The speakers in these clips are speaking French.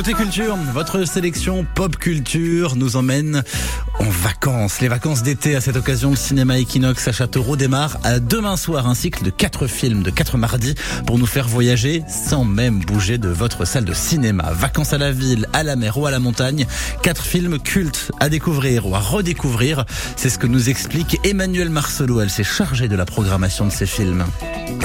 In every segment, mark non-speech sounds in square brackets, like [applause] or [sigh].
Côté culture, votre sélection pop culture nous emmène en vacances. Les vacances d'été, à cette occasion, le cinéma Equinox à Châteauroux démarre à demain soir un cycle de quatre films, de quatre mardis, pour nous faire voyager sans même bouger de votre salle de cinéma. Vacances à la ville, à la mer ou à la montagne. Quatre films cultes à découvrir ou à redécouvrir. C'est ce que nous explique Emmanuel Marcelot. Elle s'est chargée de la programmation de ces films.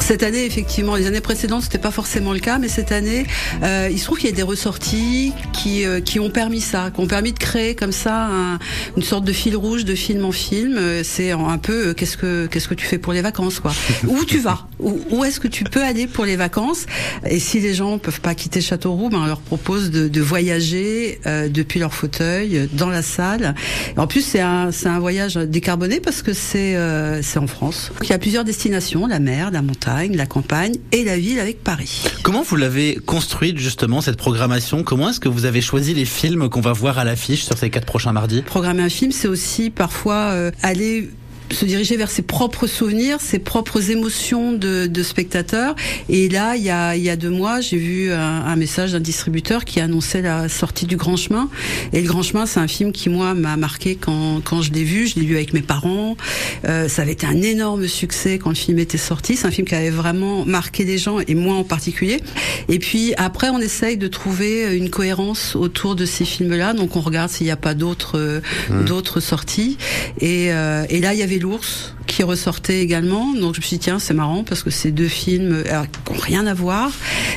Cette année, effectivement, les années précédentes, c'était pas forcément le cas, mais cette année, euh, il se trouve qu'il y a des ressorties qui, euh, qui ont permis ça, qui ont permis de créer comme ça un, sorte de fil rouge de film en film. Euh, c'est un peu euh, qu'est-ce que qu'est-ce que tu fais pour les vacances, quoi. [laughs] où tu vas? Où, où est-ce que tu peux aller pour les vacances? Et si les gens peuvent pas quitter Châteauroux, ben on leur propose de, de voyager euh, depuis leur fauteuil dans la salle. En plus, c'est un c'est un voyage décarboné parce que c'est euh, c'est en France. Il y a plusieurs destinations la mer, la montagne, la campagne et la ville avec Paris. Comment vous l'avez construite justement cette programmation? Comment est-ce que vous avez choisi les films qu'on va voir à l'affiche sur ces quatre prochains mardis? Programmer film, c'est aussi parfois euh, aller se diriger vers ses propres souvenirs, ses propres émotions de, de spectateurs. Et là, il y a, il y a deux mois, j'ai vu un, un message d'un distributeur qui annonçait la sortie du Grand Chemin. Et le Grand Chemin, c'est un film qui, moi, m'a marqué quand, quand je l'ai vu. Je l'ai vu avec mes parents. Euh, ça avait été un énorme succès quand le film était sorti. C'est un film qui avait vraiment marqué les gens, et moi en particulier. Et puis après, on essaye de trouver une cohérence autour de ces films-là. Donc on regarde s'il n'y a pas d'autres euh, d'autres sorties. Et, euh, et là, il y avait l'ours qui ressortait également. Donc je me suis dit tiens c'est marrant parce que ces deux films n'ont rien à voir,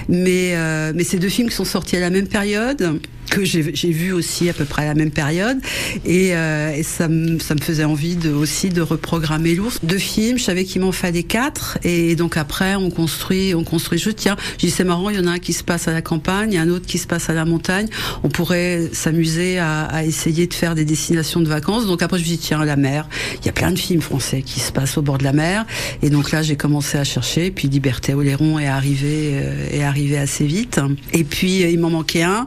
mais euh, mais ces deux films qui sont sortis à la même période que j'ai vu aussi à peu près à la même période et, euh, et ça, me, ça me faisait envie de, aussi de reprogrammer l'ours. Deux films, je savais qu'il m'en fallait quatre et donc après on construit, on construit. Je tiens, dis c'est marrant, il y en a un qui se passe à la campagne, il y a un autre qui se passe à la montagne. On pourrait s'amuser à, à essayer de faire des destinations de vacances. Donc après je me dis tiens la mer, il y a plein de films français qui se passent au bord de la mer et donc là j'ai commencé à chercher. Puis Liberté Oléron est arrivé euh, est arrivé assez vite. Et puis il m'en manquait un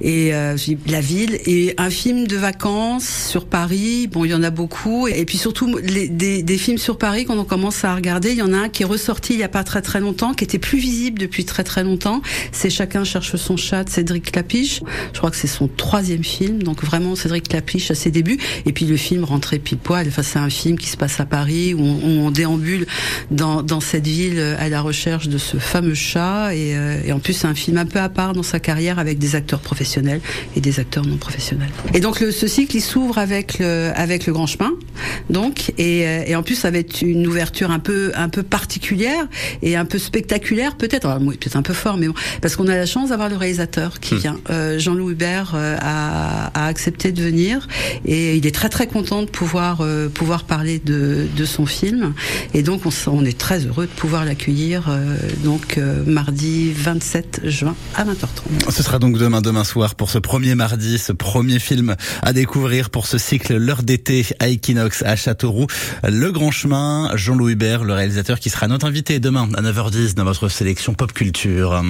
et euh, la ville et un film de vacances sur Paris. Bon, il y en a beaucoup et puis surtout des, films sur Paris quand on commence à regarder, il y en a un qui est ressorti il y a pas très très longtemps, qui était plus visible depuis très très longtemps. C'est Chacun cherche son chat de Cédric Clapiche. Je crois que c'est son troisième film, donc vraiment Cédric Clapiche à ses débuts. Et puis le film rentrait pile poil. Enfin, c'est un film qui se passe à Paris où on, où on déambule dans, dans, cette ville à la recherche de ce fameux chat. Et, euh, et en plus c'est un film un peu à part dans sa carrière avec des acteurs professionnels et des acteurs non professionnels. Et donc le, ce cycle il s'ouvre avec le avec le Grand Chemin, donc. Et, et en plus ça va être une ouverture un peu un peu particulière et un peu spectaculaire peut-être, oui, peut-être un peu fort, mais bon, parce qu'on a la chance d'avoir le réalisateur qui vient. Euh, Jean-Louis Hubert euh, a, a, accepté de venir. Et il est très très content de pouvoir euh, pouvoir parler de, de son film et donc on, on est très heureux de pouvoir l'accueillir donc mardi 27 juin à 20h30. Ce sera donc demain demain soir pour ce premier mardi, ce premier film à découvrir pour ce cycle L'heure d'été à Equinox à Châteauroux. Le Grand Chemin, Jean-Louis Hubert, le réalisateur qui sera notre invité demain à 9h10 dans votre sélection pop culture.